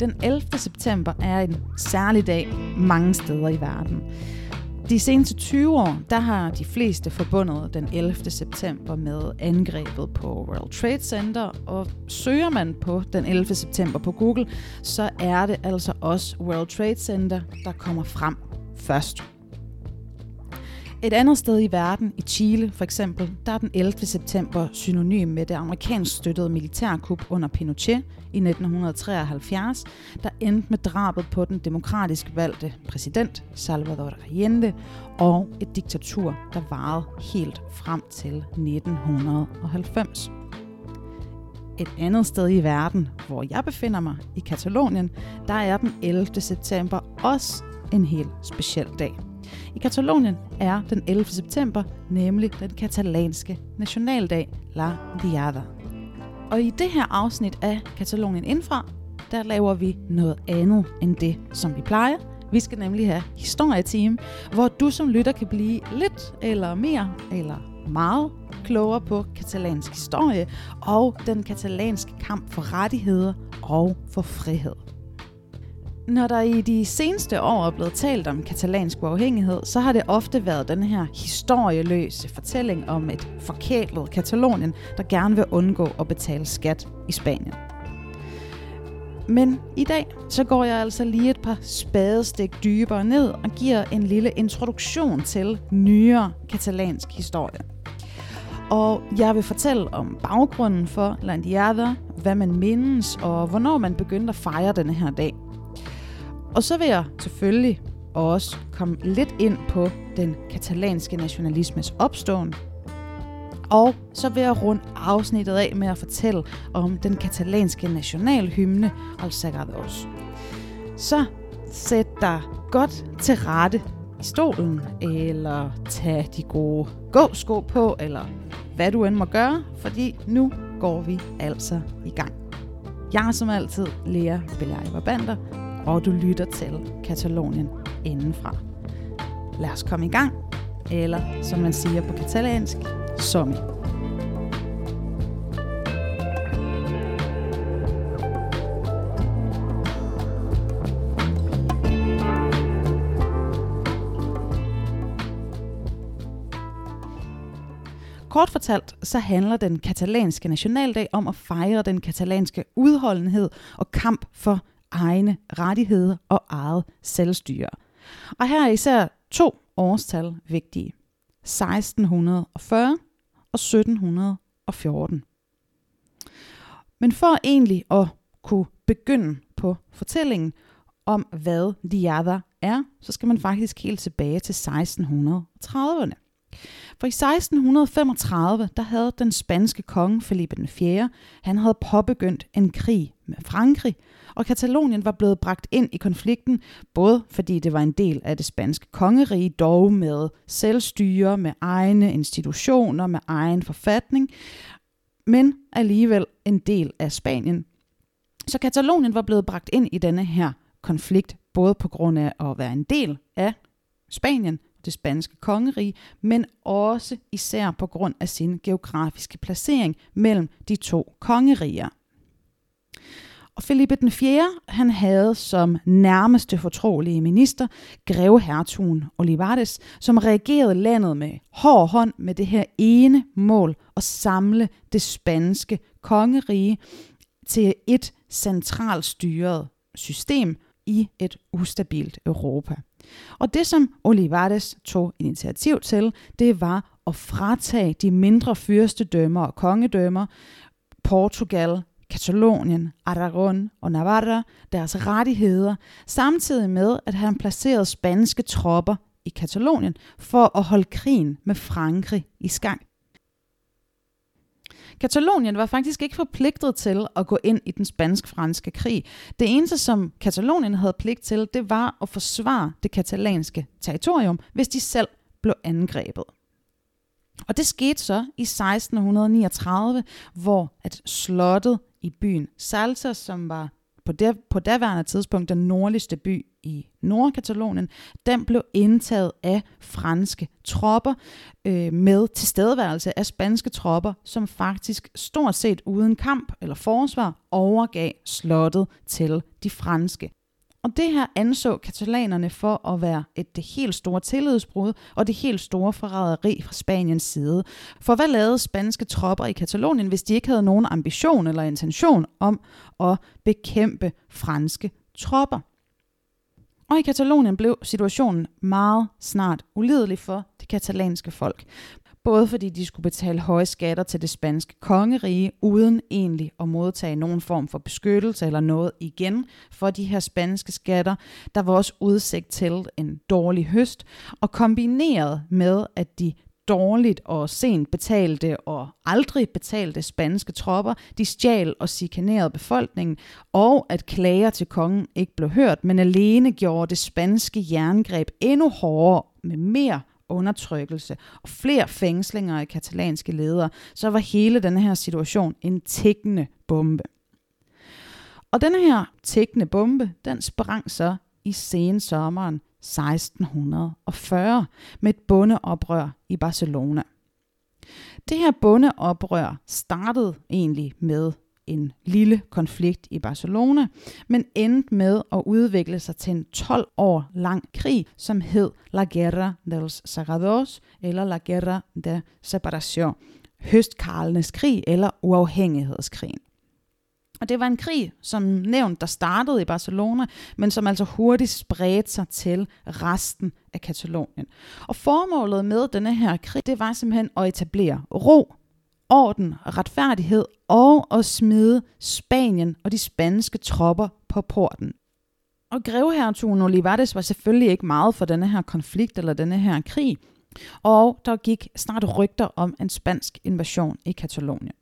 den 11. september er en særlig dag mange steder i verden. De seneste 20 år, der har de fleste forbundet den 11. september med angrebet på World Trade Center, og søger man på den 11. september på Google, så er det altså også World Trade Center, der kommer frem først. Et andet sted i verden, i Chile for eksempel, der er den 11. september synonym med det amerikansk støttede militærkup under Pinochet i 1973, der endte med drabet på den demokratisk valgte præsident Salvador Allende og et diktatur, der varede helt frem til 1990. Et andet sted i verden, hvor jeg befinder mig, i Katalonien, der er den 11. september også en helt speciel dag. I Katalonien er den 11. september nemlig den katalanske nationaldag, La Diada. Og i det her afsnit af Katalonien Indfra, der laver vi noget andet end det, som vi plejer. Vi skal nemlig have historietime, hvor du som lytter kan blive lidt eller mere eller meget klogere på katalansk historie og den katalanske kamp for rettigheder og for frihed. Når der i de seneste år er blevet talt om katalansk uafhængighed, så har det ofte været den her historieløse fortælling om et forkælet Katalonien, der gerne vil undgå at betale skat i Spanien. Men i dag, så går jeg altså lige et par spadestik dybere ned og giver en lille introduktion til nyere katalansk historie. Og jeg vil fortælle om baggrunden for Landiada, hvad man mindes og hvornår man begyndte at fejre denne her dag – og så vil jeg selvfølgelig også komme lidt ind på den katalanske nationalismes opståen. Og så vil jeg runde afsnittet af med at fortælle om den katalanske nationalhymne Al Sagrados. Så sæt dig godt til rette i stolen, eller tag de gode gåsko på, eller hvad du end må gøre, fordi nu går vi altså i gang. Jeg er som altid Lea Belajeva Bander, og du lytter til Katalonien indenfra. Lad os komme i gang, eller som man siger på katalansk, som Kort fortalt, så handler den katalanske nationaldag om at fejre den katalanske udholdenhed og kamp for egne rettigheder og eget selvstyre. Og her er især to årstal vigtige. 1640 og 1714. Men for egentlig at kunne begynde på fortællingen om, hvad Diada er, så skal man faktisk helt tilbage til 1630'erne. For i 1635, der havde den spanske konge Felipe den 4., han havde påbegyndt en krig med Frankrig, og Katalonien var blevet bragt ind i konflikten, både fordi det var en del af det spanske kongerige, dog med selvstyre, med egne institutioner, med egen forfatning, men alligevel en del af Spanien. Så Katalonien var blevet bragt ind i denne her konflikt, både på grund af at være en del af Spanien, det spanske kongerige, men også især på grund af sin geografiske placering mellem de to kongeriger. Og Felipe den 4. han havde som nærmeste fortrolige minister grevehertugen Olivares, som regerede landet med hård hånd med det her ene mål at samle det spanske kongerige til et centralt styret system i et ustabilt Europa. Og det, som Olivares tog initiativ til, det var at fratage de mindre fyrstedømmer og kongedømmer, Portugal, Katalonien, Aragon og Navarra deres rettigheder, samtidig med, at han placerede spanske tropper i Katalonien for at holde krigen med Frankrig i skang. Katalonien var faktisk ikke forpligtet til at gå ind i den spansk-franske krig. Det eneste, som Katalonien havde pligt til, det var at forsvare det katalanske territorium, hvis de selv blev angrebet. Og det skete så i 1639, hvor at slottet i byen Salsa, som var på, der, på daværende tidspunkt den nordligste by i Nordkatalonien, den blev indtaget af franske tropper øh, med tilstedeværelse af spanske tropper, som faktisk stort set uden kamp eller forsvar overgav slottet til de franske. Og det her anså katalanerne for at være et det helt store tillidsbrud og det helt store forræderi fra Spaniens side. For hvad lavede spanske tropper i Katalonien, hvis de ikke havde nogen ambition eller intention om at bekæmpe franske tropper? Og i Katalonien blev situationen meget snart ulidelig for det katalanske folk både fordi de skulle betale høje skatter til det spanske kongerige, uden egentlig at modtage nogen form for beskyttelse eller noget igen for de her spanske skatter. Der var også udsigt til en dårlig høst, og kombineret med, at de dårligt og sent betalte og aldrig betalte spanske tropper, de stjal og chikanerede befolkningen, og at klager til kongen ikke blev hørt, men alene gjorde det spanske jerngreb endnu hårdere med mere undertrykkelse og flere fængslinger af katalanske ledere, så var hele den her situation en tækkende bombe. Og den her tækkende bombe, den sprang så i sensommeren 1640 med et bondeoprør i Barcelona. Det her bondeoprør startede egentlig med en lille konflikt i Barcelona, men endte med at udvikle sig til en 12 år lang krig, som hed La Guerra dels Segadors eller La Guerra de Separación, høstkarlenes krig eller uafhængighedskrigen. Og det var en krig, som nævnt, der startede i Barcelona, men som altså hurtigt spredte sig til resten af Katalonien. Og formålet med denne her krig, det var simpelthen at etablere ro orden og retfærdighed og at smide Spanien og de spanske tropper på porten. Og grevhertugen Olivares var selvfølgelig ikke meget for denne her konflikt eller denne her krig, og der gik snart rygter om en spansk invasion i Katalonien.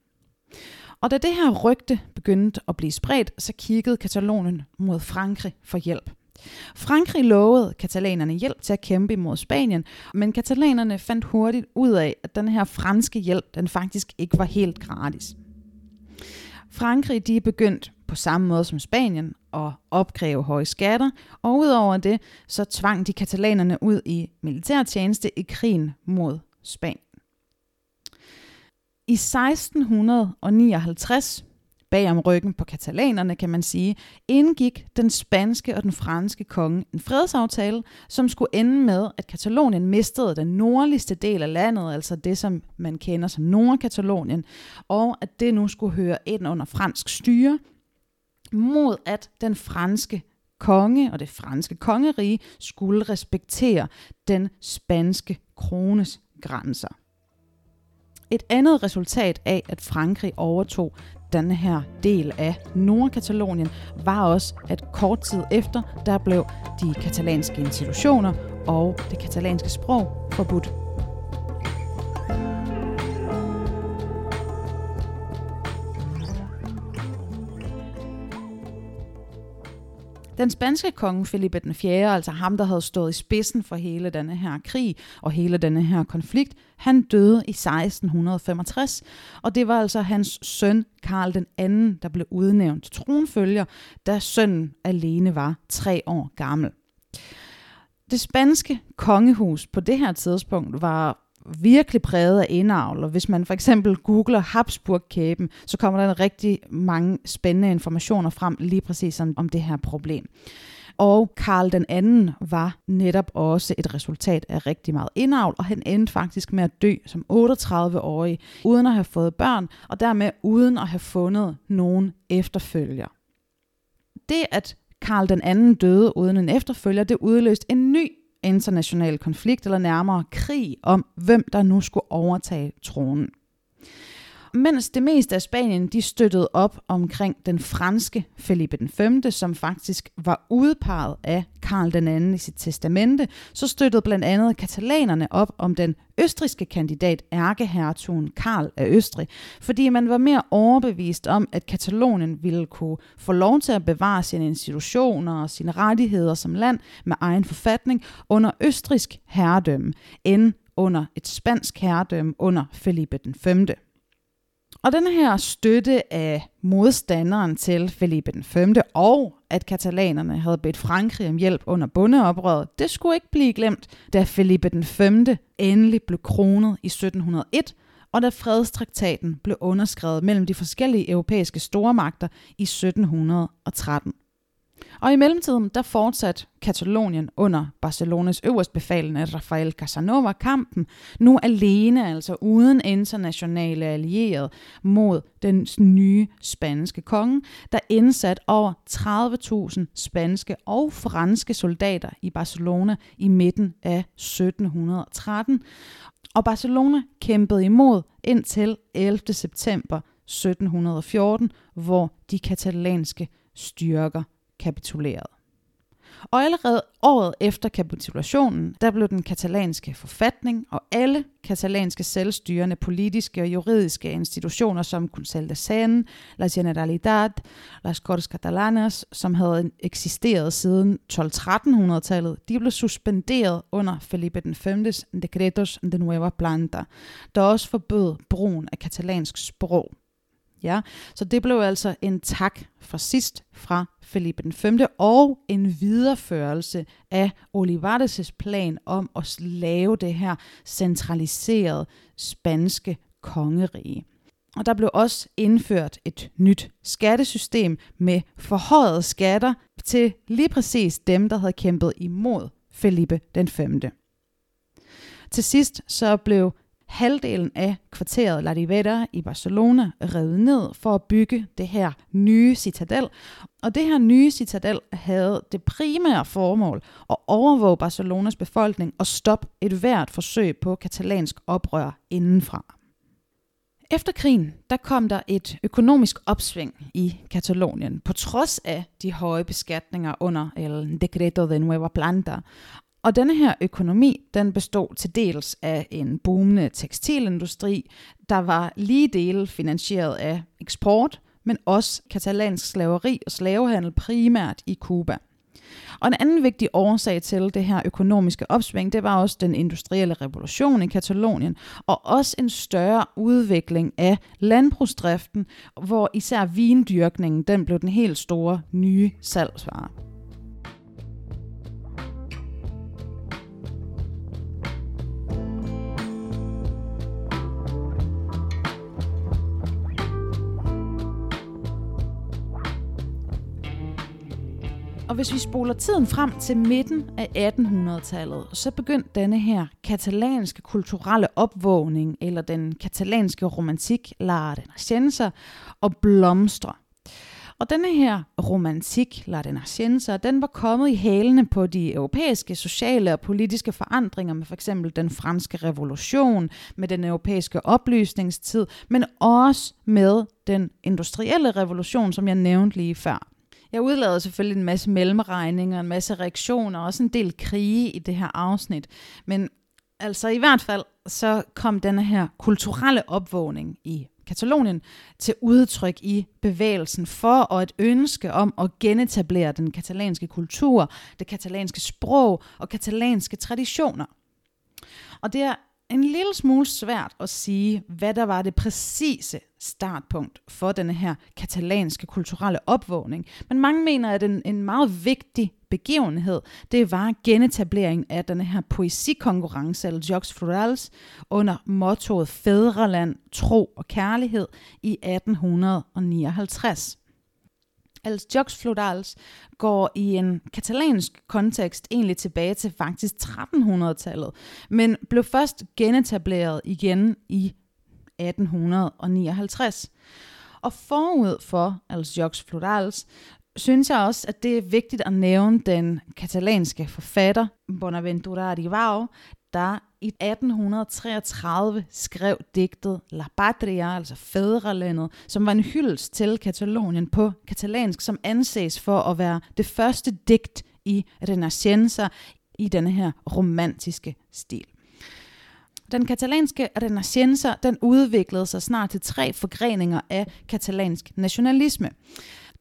Og da det her rygte begyndte at blive spredt, så kiggede Katalonien mod Frankrig for hjælp. Frankrig lovede katalanerne hjælp til at kæmpe imod Spanien, men katalanerne fandt hurtigt ud af, at den her franske hjælp, den faktisk ikke var helt gratis. Frankrig de er begyndt på samme måde som Spanien at opkræve høje skatter, og udover det, så tvang de katalanerne ud i militærtjeneste i krigen mod Spanien. I 1659 bag om ryggen på katalanerne, kan man sige, indgik den spanske og den franske konge en fredsaftale, som skulle ende med, at Katalonien mistede den nordligste del af landet, altså det, som man kender som Nordkatalonien, og at det nu skulle høre ind under fransk styre, mod at den franske konge og det franske kongerige skulle respektere den spanske krones grænser. Et andet resultat af, at Frankrig overtog den her del af Nordkatalonien, var også, at kort tid efter, der blev de katalanske institutioner og det katalanske sprog forbudt. Den spanske konge Felipe den 4., altså ham, der havde stået i spidsen for hele denne her krig og hele denne her konflikt, han døde i 1665, og det var altså hans søn Karl den anden, der blev udnævnt til tronfølger, da sønnen alene var tre år gammel. Det spanske kongehus på det her tidspunkt var virkelig præget af indavl, og hvis man for eksempel googler Habsburg-kæben, så kommer der rigtig mange spændende informationer frem lige præcis om, om det her problem. Og Karl den anden var netop også et resultat af rigtig meget indavl, og han endte faktisk med at dø som 38-årig, uden at have fået børn, og dermed uden at have fundet nogen efterfølger. Det, at Karl den anden døde uden en efterfølger, det udløste en ny international konflikt, eller nærmere krig om, hvem der nu skulle overtage tronen. Mens det meste af Spanien de støttede op omkring den franske Felipe den 5., som faktisk var udpeget af Karl den anden i sit testamente, så støttede blandt andet katalanerne op om den østriske kandidat ærkehertugen Karl af Østrig, fordi man var mere overbevist om, at Katalonien ville kunne få lov til at bevare sine institutioner og sine rettigheder som land med egen forfatning under østrisk herredømme, end under et spansk herredømme under Felipe den 5. Og den her støtte af modstanderen til Felipe den 5. og at katalanerne havde bedt Frankrig om hjælp under bondeoprøret, det skulle ikke blive glemt, da Felipe den 5. endelig blev kronet i 1701, og da fredstraktaten blev underskrevet mellem de forskellige europæiske stormagter i 1713. Og i mellemtiden, der fortsatte Katalonien under Barcelonas øverstbefalende Rafael Casanova kampen, nu alene, altså uden internationale allierede, mod den nye spanske konge, der indsat over 30.000 spanske og franske soldater i Barcelona i midten af 1713. Og Barcelona kæmpede imod indtil 11. september 1714, hvor de katalanske styrker kapituleret. Og allerede året efter kapitulationen, der blev den katalanske forfatning og alle katalanske selvstyrende politiske og juridiske institutioner som Consell de Sen, La Generalitat, Las Cortes Catalanas, som havde eksisteret siden 12-1300-tallet, de blev suspenderet under Felipe den 5.s Decretos de Nueva Planta, der også forbød brugen af katalansk sprog. Ja, så det blev altså en tak fra sidst fra Felipe den 5. og en videreførelse af Olivares' plan om at lave det her centraliserede spanske kongerige. Og der blev også indført et nyt skattesystem med forhøjede skatter til lige præcis dem, der havde kæmpet imod Felipe den 5. Til sidst så blev halvdelen af kvarteret La Ribera i Barcelona revet ned for at bygge det her nye citadel. Og det her nye citadel havde det primære formål at overvåge Barcelonas befolkning og stoppe et hvert forsøg på katalansk oprør indenfra. Efter krigen, der kom der et økonomisk opsving i Katalonien, på trods af de høje beskatninger under El Decreto de Nueva Planta, og denne her økonomi, den bestod til dels af en boomende tekstilindustri, der var lige dele finansieret af eksport, men også katalansk slaveri og slavehandel primært i Cuba. Og en anden vigtig årsag til det her økonomiske opsving, det var også den industrielle revolution i Katalonien, og også en større udvikling af landbrugsdriften, hvor især vindyrkningen den blev den helt store nye salgsvare. Hvis vi spoler tiden frem til midten af 1800-tallet, så begyndte denne her katalanske kulturelle opvågning, eller den katalanske romantik, La Renaissance, at blomstre. Og denne her romantik, La Renaissance, den var kommet i hælene på de europæiske sociale og politiske forandringer med for eksempel den franske revolution, med den europæiske oplysningstid, men også med den industrielle revolution, som jeg nævnte lige før. Jeg udlader selvfølgelig en masse mellemregninger, en masse reaktioner, og også en del krige i det her afsnit. Men altså i hvert fald, så kom denne her kulturelle opvågning i Katalonien til udtryk i bevægelsen for og et ønske om at genetablere den katalanske kultur, det katalanske sprog og katalanske traditioner. Og det er en lille smule svært at sige, hvad der var det præcise startpunkt for denne her katalanske kulturelle opvågning. Men mange mener, at en, en meget vigtig begivenhed, det var genetableringen af denne her poesikonkurrence, eller Jocs Florals, under mottoet Fædreland, Tro og Kærlighed i 1859. Els altså, Jocs Florals går i en katalansk kontekst egentlig tilbage til faktisk 1300-tallet, men blev først genetableret igen i 1859. Og forud for Els Jocs Florals, synes jeg også, at det er vigtigt at nævne den katalanske forfatter Bonaventura Arivao, der i 1833 skrev digtet La Patria, altså Fædrelandet, som var en hyldest til Katalonien på katalansk, som anses for at være det første digt i Renaissance i denne her romantiske stil. Den katalanske Renaissance den udviklede sig snart til tre forgreninger af katalansk nationalisme.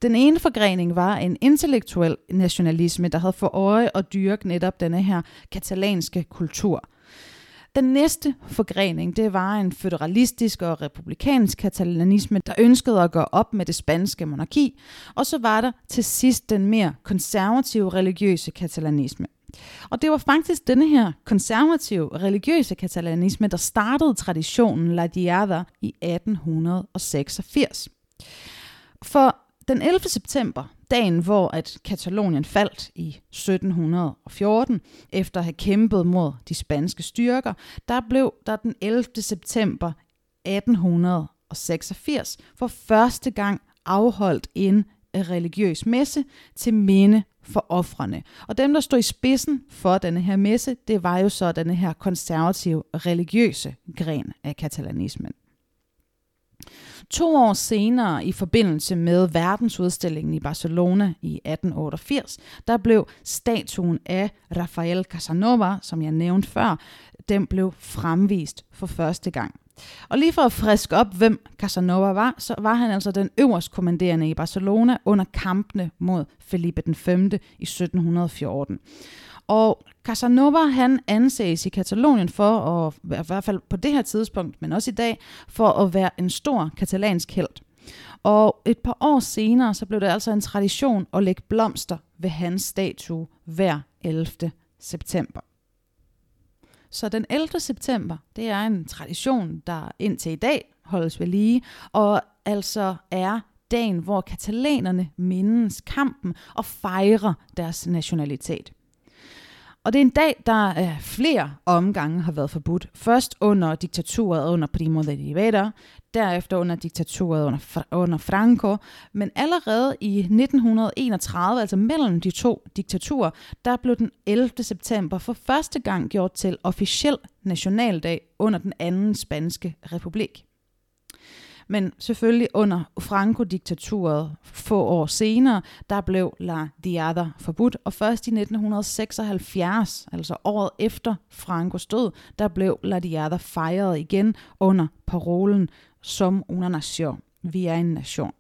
Den ene forgrening var en intellektuel nationalisme, der havde for øje at dyrke netop denne her katalanske kultur. Den næste forgrening, det var en federalistisk og republikansk katalanisme, der ønskede at gå op med det spanske monarki, og så var der til sidst den mere konservative religiøse katalanisme. Og det var faktisk denne her konservative religiøse katalanisme, der startede traditionen La Diada i 1886. For den 11. september, dagen hvor at Katalonien faldt i 1714, efter at have kæmpet mod de spanske styrker, der blev der den 11. september 1886 for første gang afholdt en religiøs messe til minde for offrene. Og dem, der stod i spidsen for denne her messe, det var jo så denne her konservative religiøse gren af katalanismen. To år senere, i forbindelse med verdensudstillingen i Barcelona i 1888, der blev statuen af Rafael Casanova, som jeg nævnte før, den blev fremvist for første gang. Og lige for at friske op, hvem Casanova var, så var han altså den øverst kommanderende i Barcelona under kampene mod Felipe den 5. i 1714. Og Casanova han anses i Katalonien for, at, i hvert fald på det her tidspunkt, men også i dag, for at være en stor katalansk held. Og et par år senere, så blev det altså en tradition at lægge blomster ved hans statue hver 11. september. Så den 11. september, det er en tradition, der indtil i dag holdes ved lige, og altså er dagen, hvor katalanerne mindes kampen og fejrer deres nationalitet. Og det er en dag, der øh, flere omgange har været forbudt. Først under diktaturet under Primo de Rivera, derefter under diktaturet under, under Franco, men allerede i 1931, altså mellem de to diktaturer, der blev den 11. september for første gang gjort til officiel nationaldag under den anden spanske republik. Men selvfølgelig under Franco-diktaturet få år senere, der blev La Diada forbudt, og først i 1976, altså året efter Francos død, der blev La Diada fejret igen under parolen som una nation. Vi er en nation.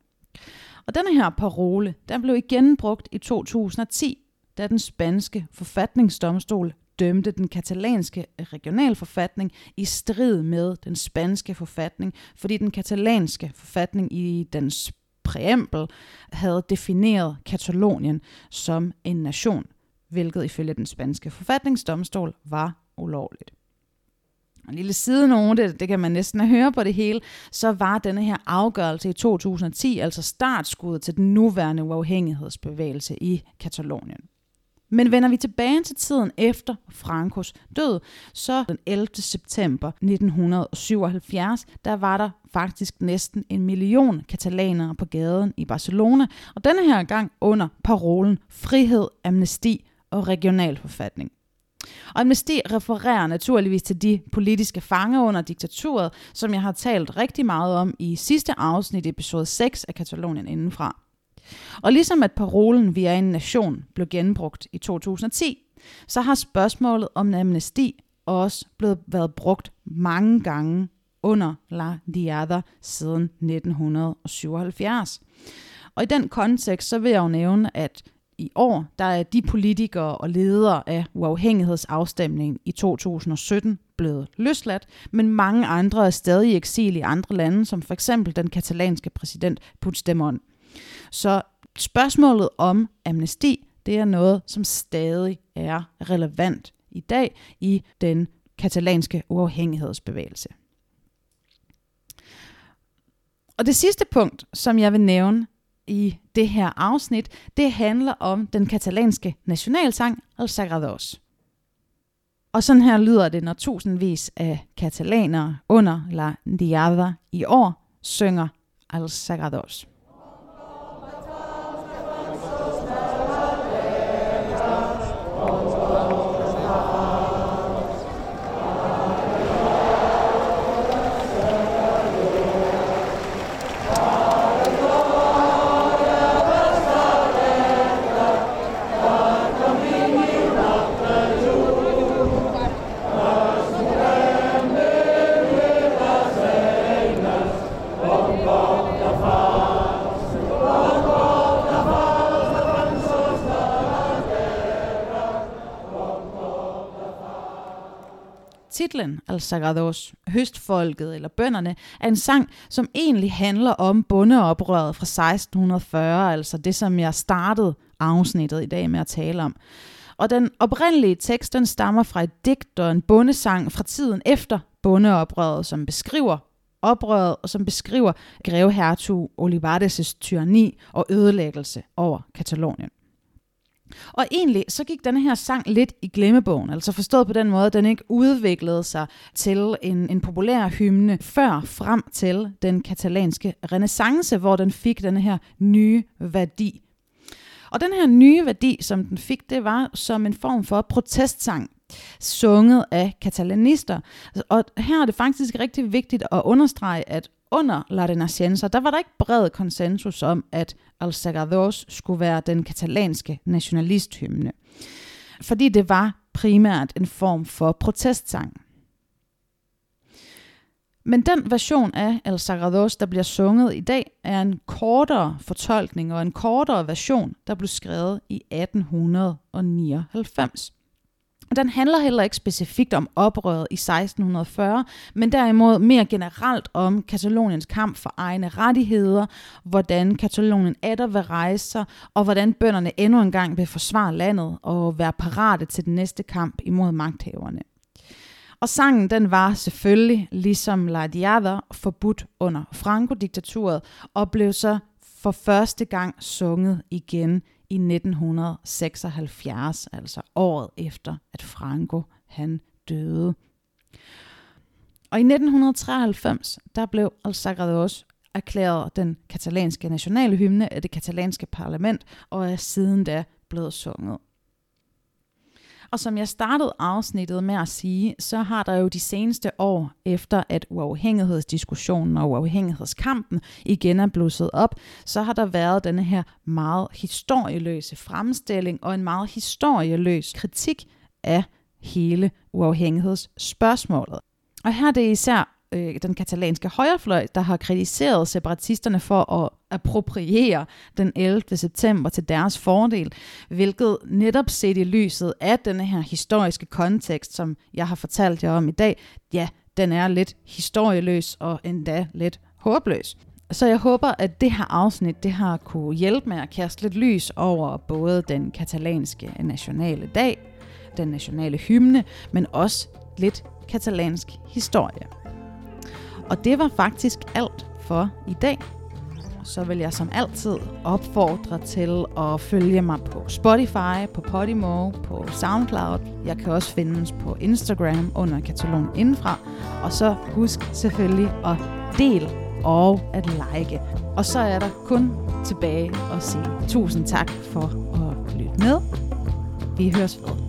Og denne her parole, den blev igen brugt i 2010, da den spanske forfatningsdomstol dømte den katalanske øh, regionalforfatning i strid med den spanske forfatning, fordi den katalanske forfatning i dens præambel havde defineret Katalonien som en nation, hvilket ifølge den spanske forfatningsdomstol var ulovligt. En lille sidenote, det kan man næsten høre på det hele, så var denne her afgørelse i 2010 altså startskuddet til den nuværende uafhængighedsbevægelse i Katalonien. Men vender vi tilbage til tiden efter Frankos død, så den 11. september 1977, der var der faktisk næsten en million katalanere på gaden i Barcelona, og denne her gang under parolen frihed, amnesti og regionalforfatning. Og amnesti refererer naturligvis til de politiske fanger under diktaturet, som jeg har talt rigtig meget om i sidste afsnit, episode 6 af Katalonien indenfra. Og ligesom at parolen Vi er en nation blev genbrugt i 2010, så har spørgsmålet om amnesti også blevet været brugt mange gange under La Diada siden 1977. Og i den kontekst, så vil jeg jo nævne, at i år, der er de politikere og ledere af uafhængighedsafstemningen i 2017 blevet løsladt, men mange andre er stadig i eksil i andre lande, som for eksempel den katalanske præsident Puigdemont. Så spørgsmålet om amnesti, det er noget, som stadig er relevant i dag i den katalanske uafhængighedsbevægelse. Og det sidste punkt, som jeg vil nævne i det her afsnit, det handler om den katalanske nationalsang El Sagrados. Og sådan her lyder det, når tusindvis af katalanere under La Diada i år synger El Sagrados. Titlen, El Sagrados, høstfolket eller bønderne, er en sang, som egentlig handler om bondeoprøret fra 1640, altså det, som jeg startede afsnittet i dag med at tale om. Og den oprindelige tekst, den stammer fra et digt og en bondesang fra tiden efter bondeoprøret, som beskriver oprøret, og som beskriver greve hertug Olivares' tyranni og ødelæggelse over Katalonien. Og egentlig så gik denne her sang lidt i glemmebogen, altså forstået på den måde, at den ikke udviklede sig til en, en populær hymne før frem til den katalanske renaissance, hvor den fik denne her nye værdi. Og den her nye værdi, som den fik, det var som en form for protestsang, sunget af katalanister. Og her er det faktisk rigtig vigtigt at understrege, at under La Renaissance, der var der ikke bred konsensus om, at El Sagrados skulle være den katalanske nationalisthymne. Fordi det var primært en form for protestsang. Men den version af El Sagrados, der bliver sunget i dag, er en kortere fortolkning og en kortere version, der blev skrevet i 1899. Den handler heller ikke specifikt om oprøret i 1640, men derimod mere generelt om Kataloniens kamp for egne rettigheder, hvordan Katalonien atter vil rejse sig, og hvordan bønderne endnu engang vil forsvare landet og være parate til den næste kamp imod magthaverne. Og sangen den var selvfølgelig, ligesom La Diada, forbudt under Franco-diktaturet, og blev så for første gang sunget igen i 1976, altså året efter, at Franco han døde. Og i 1993, der blev El Sagrados erklæret den katalanske nationale hymne af det katalanske parlament, og er siden da blevet sunget. Og som jeg startede afsnittet med at sige, så har der jo de seneste år, efter at uafhængighedsdiskussionen og uafhængighedskampen igen er blusset op, så har der været denne her meget historieløse fremstilling og en meget historieløs kritik af hele uafhængighedsspørgsmålet. Og her er det især øh, den katalanske højrefløj, der har kritiseret separatisterne for at appropriere den 11. september til deres fordel, hvilket netop set i lyset af denne her historiske kontekst, som jeg har fortalt jer om i dag, ja, den er lidt historieløs og endda lidt håbløs. Så jeg håber, at det her afsnit det har kunne hjælpe med at kaste lidt lys over både den katalanske nationale dag, den nationale hymne, men også lidt katalansk historie. Og det var faktisk alt for i dag. Så vil jeg som altid opfordre til at følge mig på Spotify, på Podimo, på SoundCloud. Jeg kan også findes på Instagram under Katalon Indenfra. Og så husk selvfølgelig at del og at like. Og så er der kun tilbage at sige tusind tak for at lytte med. Vi høres ved.